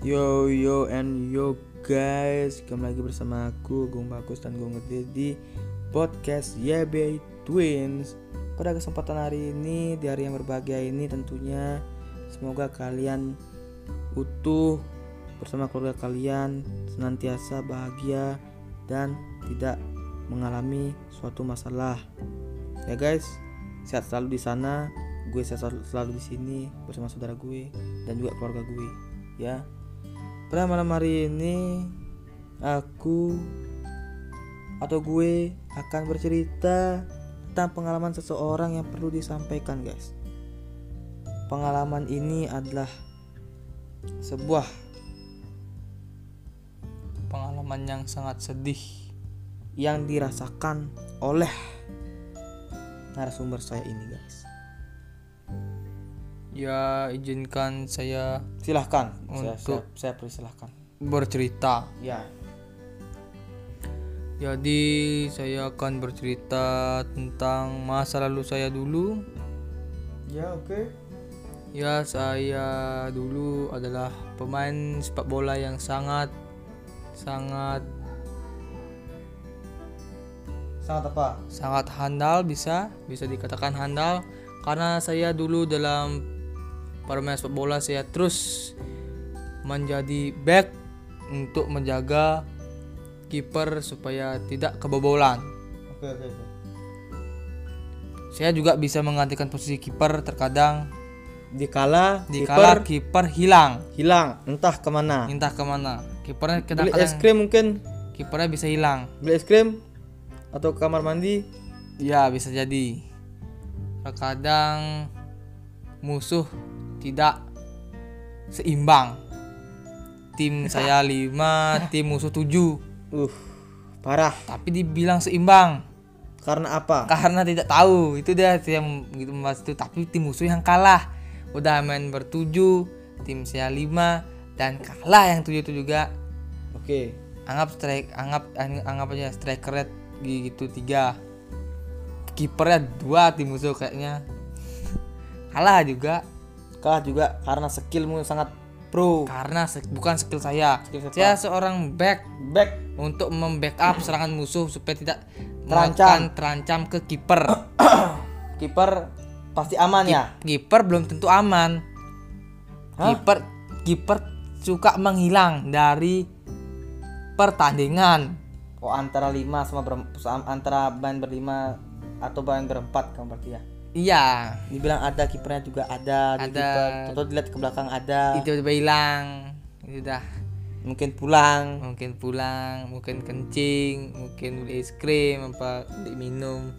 Yo yo and yo guys, kembali lagi bersama aku Gung Bagus dan Gung Gede di podcast YB Twins. Pada kesempatan hari ini di hari yang berbahagia ini tentunya semoga kalian utuh bersama keluarga kalian senantiasa bahagia dan tidak mengalami suatu masalah. Ya guys, sehat selalu di sana. Gue sehat selalu, di sini bersama saudara gue dan juga keluarga gue. Ya, pada malam hari ini aku atau gue akan bercerita tentang pengalaman seseorang yang perlu disampaikan, guys. Pengalaman ini adalah sebuah pengalaman yang sangat sedih yang dirasakan oleh narasumber saya ini, guys. Ya izinkan saya Silahkan, saya, saya, Untuk- saya persilahkan. bercerita Ya, jadi saya akan bercerita tentang masa lalu saya dulu ya oke. ya saya dulu adalah pemain sepak bola yang sangat sangat Sangat apa? sangat handal bisa bisa dikatakan handal karena saya dulu dalam permainan sepak bola saya terus menjadi back untuk menjaga kiper supaya tidak kebobolan. Oke, oke, oke. Saya juga bisa menggantikan posisi kiper terkadang Dikala dikala kiper kiper hilang hilang, entah ke mana. entah ke mana kipernya Beli es krim mungkin, kipernya bisa hilang beli es krim atau ke kamar mandi. ya bisa jadi terkadang musuh tidak seimbang. Tim saya 5 tim musuh 7 Uh, parah. tapi dibilang seimbang. Karena apa? karena tidak tahu. Itu dia yang gitu membahas itu. Tapi tim musuh yang kalah. Udah main bertujuh tim saya 5 dan kalah yang tujuh itu juga. Oke. anggap strike anggap ang- anggap aja striker rate gitu tiga. Kipernya dua tim musuh kayaknya. Kalah juga Kalah juga karena skillmu sangat pro. karena se- bukan skill saya Skill saya seorang back Back untuk membackup serangan musuh supaya tidak Terancam. terancam ke kiper kiper pasti aman ya. kiper belum tentu aman kiper kiper suka menghilang dari pertandingan Oh antara lima sama ber, antara main berlima atau main berempat kamu berarti ya. Iya Dibilang ada kipernya juga ada. Ada. Atau dilihat ke belakang ada. itu tiba hilang itu dah Mungkin pulang. mungkin pulang mungkin kencing mungkin beli es krim apa beli minum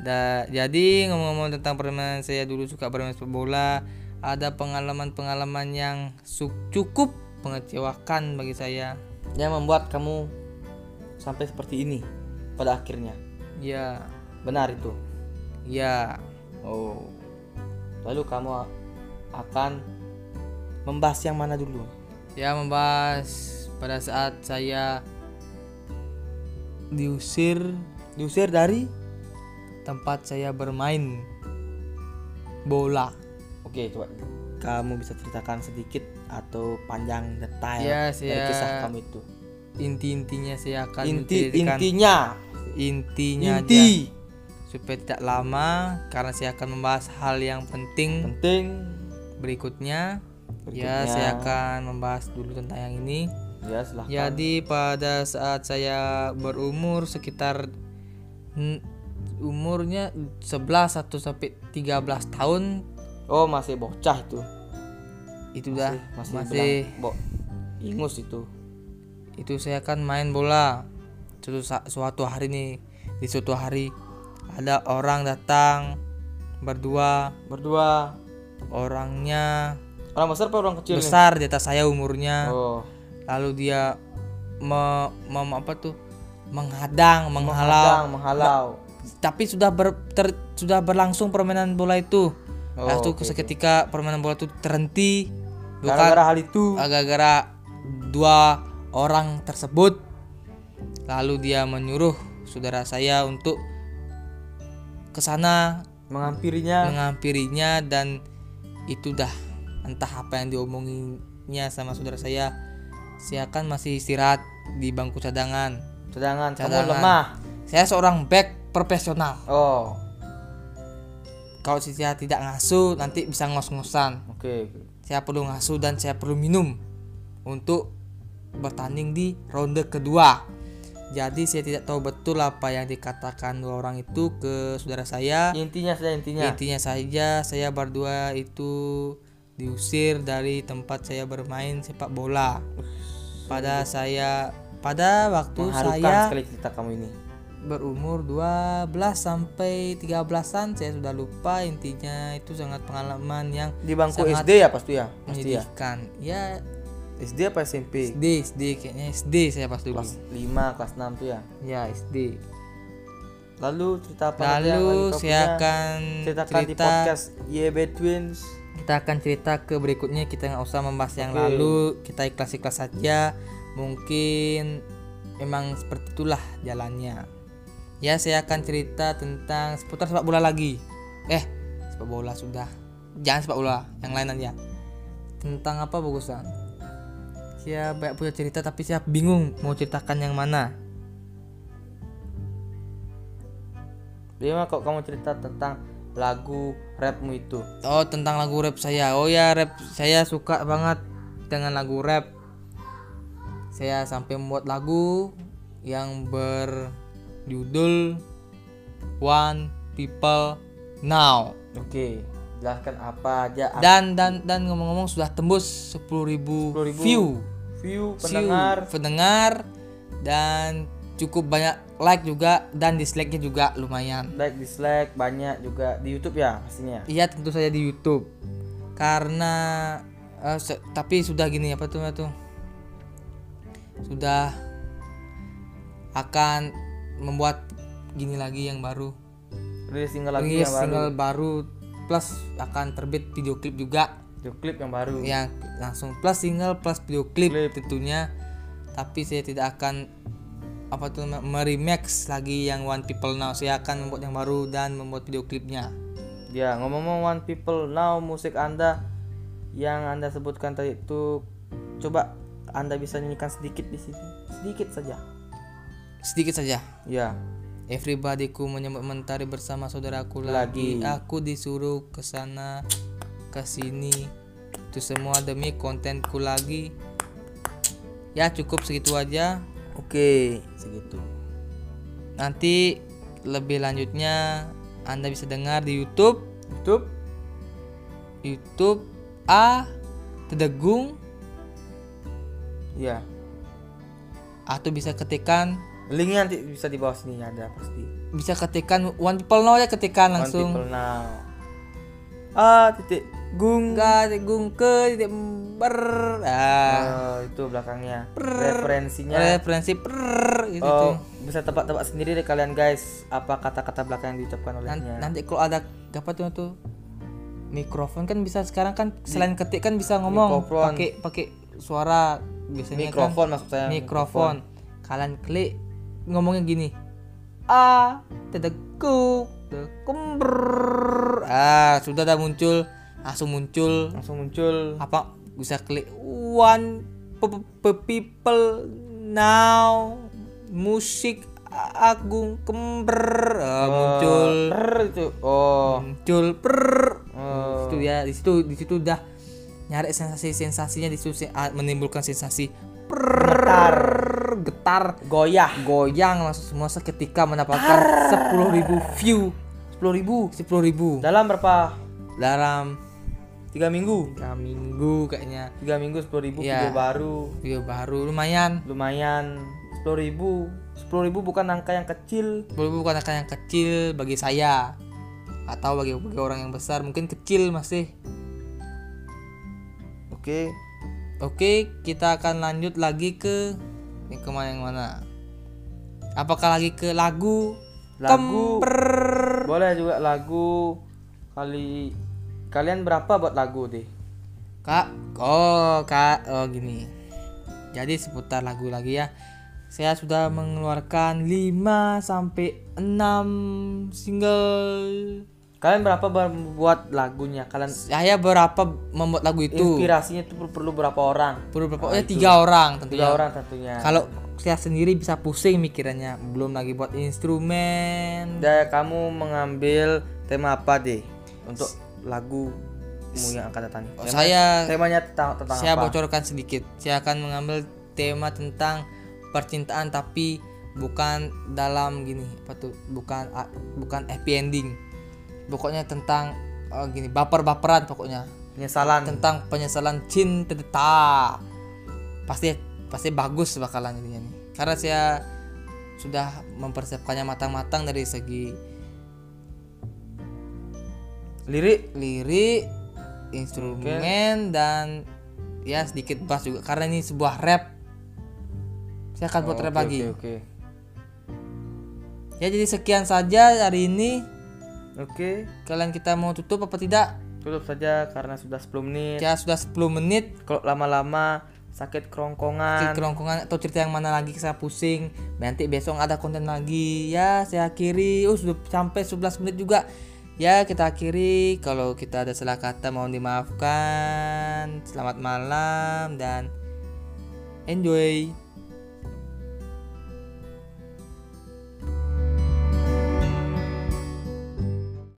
da, jadi ngomong-ngomong tentang permainan saya dulu suka bermain sepak bola ada pengalaman-pengalaman yang cukup mengecewakan bagi saya Yang membuat kamu sampai seperti ini pada akhirnya. ya Benar itu. Ya Oh. Lalu kamu akan membahas yang mana dulu? ya membahas pada saat saya diusir Diusir dari? tempat saya bermain bola Oke, coba kamu bisa ceritakan sedikit atau panjang detail Ya, dari saya- kisah kamu itu. inti-intinya saya akan Inti intinya, intinya aja inti supaya tidak lama karena saya akan membahas hal yang penting penting. berikutnya. Berikutnya. Ya, saya akan membahas dulu tentang yang ini. Ya, silahkan. Jadi pada saat saya berumur sekitar umurnya 11 atau sampai 13 tahun Oh, masih bocah itu. itu dah Masih, masih, bo ingus itu. itu saya akan main bola. Suatu, suatu hari nih di suatu hari ada orang datang berdua. Berdua. orangnya Orang besar apa orang kecil nih? besar di atas saya umurnya. Oh, lalu dia me, mem- apa tuh? Menghadang menghadang, menghalau. Menghalau. tapi sudah ber, ter- sudah berlangsung permainan bola itu. Oh, lalu oke, seketika permainan bola itu terhenti. Bukan Gara-gara hal itu. gara-gara dua orang tersebut. Lalu dia menyuruh saudara saya untuk ke sana menghampirinya menghampirinya dan itu dah. Entah apa yang diomongin beritnya sama saudara saya saya kan masih istirahat di bangku cadangan. Cadangan, kamu Cadangan. lemah. saya seorang back profesional. Oh, kalau saya tidak ngasuh nanti bisa ngos-ngosan. Oke. saya perlu ngasuh dan saya perlu minum untuk bertanding di ronde kedua jadi saya tidak tahu betul apa yang dikatakan dua orang itu ke saudara saya Intinya saja intinya. Intinya saja saya berdua itu diusir dari tempat saya bermain sepak bola. Pada saya pada waktu saya sekali cerita kamu ini. berumur 12 sampai 13-an saya sudah lupa intinya itu sangat pengalaman yang Di bangku Sangat SD ya pasti ya? Pasti ya. Ya SD apa SMP? SD SD kayaknya SD saya pas dulu. Kelas 5, kelas 6 tuh ya. Ya SD. Lalu cerita apa yang Lalu saya akan ceritakan di cerita podcast YB Twins. kita akan cerita ke berikutnya kita nggak usah membahas yang Oke. lalu kita ikhlas ikhlas saja mungkin memang seperti itulah jalannya ya saya akan cerita tentang seputar sepak bola lagi eh sepak bola sudah jangan sepak bola yang lain aja tentang apa bagusan saya banyak punya cerita tapi saya bingung mau ceritakan yang mana. Bagaimana kok kamu cerita tentang lagu rapmu itu? Oh tentang lagu rap saya. Oh ya rap saya suka banget dengan lagu rap. Saya sampai membuat lagu yang berjudul One People Now. Oke, jelaskan apa aja. Dan dan dan ngomong-ngomong sudah tembus 10.000 10.000 view view View, pendengar. pendengar dan cukup banyak like juga dan dislike-nya juga lumayan like dislike banyak juga di YouTube ya pastinya. Iya tentu saja di YouTube karena eh, se- tapi sudah gini apa tuh tuh sudah akan membuat gini lagi yang baru Rilis single lagi rilis yang baru. single baru plus akan terbit video klip juga Video klip yang baru. yang langsung plus single plus video klip Klip. tentunya tapi saya tidak akan apa tuh meremix lagi yang One People Now saya akan membuat yang baru dan membuat video klipnya Ya, ngomong-ngomong One People Now musik Anda yang Anda sebutkan tadi itu coba Anda bisa nyanyikan sedikit di sini. Sedikit saja. sedikit saja Ya. Everybody ku menyambut mentari bersama saudaraku Lagi. lagi. Aku disuruh ke sana, ke sini. Itu semua demi kontenku lagi. Ya cukup segitu aja. Oke, segitu. Nanti lebih lanjutnya Anda bisa dengar di YouTube, YouTube YouTube A Tedegung ya. atau bisa ketikkan Linknya nanti bisa di bawah sini ada pasti. bisa ketikkan One People Now ya ketikkan langsung. One People Now. Ah, titik gung. Enggak, tegung ke titik ber. Ah. Oh, itu belakangnya. Referensinya. referensi per gitu Oh, bisa tebak-tebak sendiri deh kalian guys apa kata-kata belakang yang diucapkan olehnya. nanti kalau ada apa tuh tuh mikrofon kan bisa sekarang kan selain ketik kan bisa ngomong Mikrofon. pakai pakai suara biasanya mikrofon maksud saya. kan mikrofon kalian klik ngomongnya gini a tedeku tekumber ah sudah dah muncul langsung muncul Langsung muncul. apa bisa klik one pe- pe- people now musik agung kember Ah, muncul Brrr, itu. Oh. muncul per Oh. itu ya di situ di situ udah nyari sensasi sensasinya di situ menimbulkan sensasi Getar. getar Goyah. goyang langsung semua seketika mendapatkan 10.000 view 10.000 10.000 Dalam berapa? dalam Tiga minggu. tiga minggu kayaknya Tiga minggu 10.000 Iya. video baru. video baru lumayan Lumayan. 10.000 10.000 bukan angka yang kecil. 10.000 bukan angka yang kecil bagi saya atau bagi bagi orang yang besar mungkin kecil masih Oke. Oke, kita akan lanjut lagi ke ini ke mana yang mana? Apakah lagi ke lagu? Lagu. Kemper. Boleh juga lagu kali kalian berapa buat lagu deh? Kak, oh kak, oh gini. Jadi seputar lagu lagi ya. Saya sudah mengeluarkan 5 sampai 6 single Kalian berapa membuat lagunya? Kalian saya berapa membuat lagu itu inspirasinya itu perlu- perlu berapa orang? perlu berapa oh, ya tiga orang tentunya Tiga orang tentunya. kalau saya sendiri bisa pusing mikirannya belum lagi buat instrumen Dan kamu mengambil tema apa deh untuk lagumu yang akan datang? Oh, Tema- saya temanya tentang, tentang saya apa? bocorkan sedikit. Saya akan mengambil tema tentang percintaan tapi bukan dalam gini. Apa tuh? Bukan bukan happy ending. Pokoknya tentang oh, gini baper-baperan pokoknya. Penyesalan. tentang penyesalan cinta. Pasti pasti bagus bakalan ini nih. Karena saya sudah mempersiapkannya matang-matang dari segi Lirik. lirik instrumen dan ya sedikit bass juga karena ini sebuah rap. Saya akan buat Oh, rap lagi. Oke, oke. ya jadi sekian saja hari ini. Oke, kalian kita mau tutup apa tidak? Tutup saja karena sudah 10 menit. ya sudah 10 menit. Kalau lama-lama sakit kerongkongan. Cerita kerongkongan atau cerita yang mana lagi saya pusing. Nanti besok ada konten lagi. Ya saya akhiri. Oh sudah sampai 11 menit juga ya kita akhiri. Kalau kita ada salah kata mohon dimaafkan. Selamat malam dan enjoy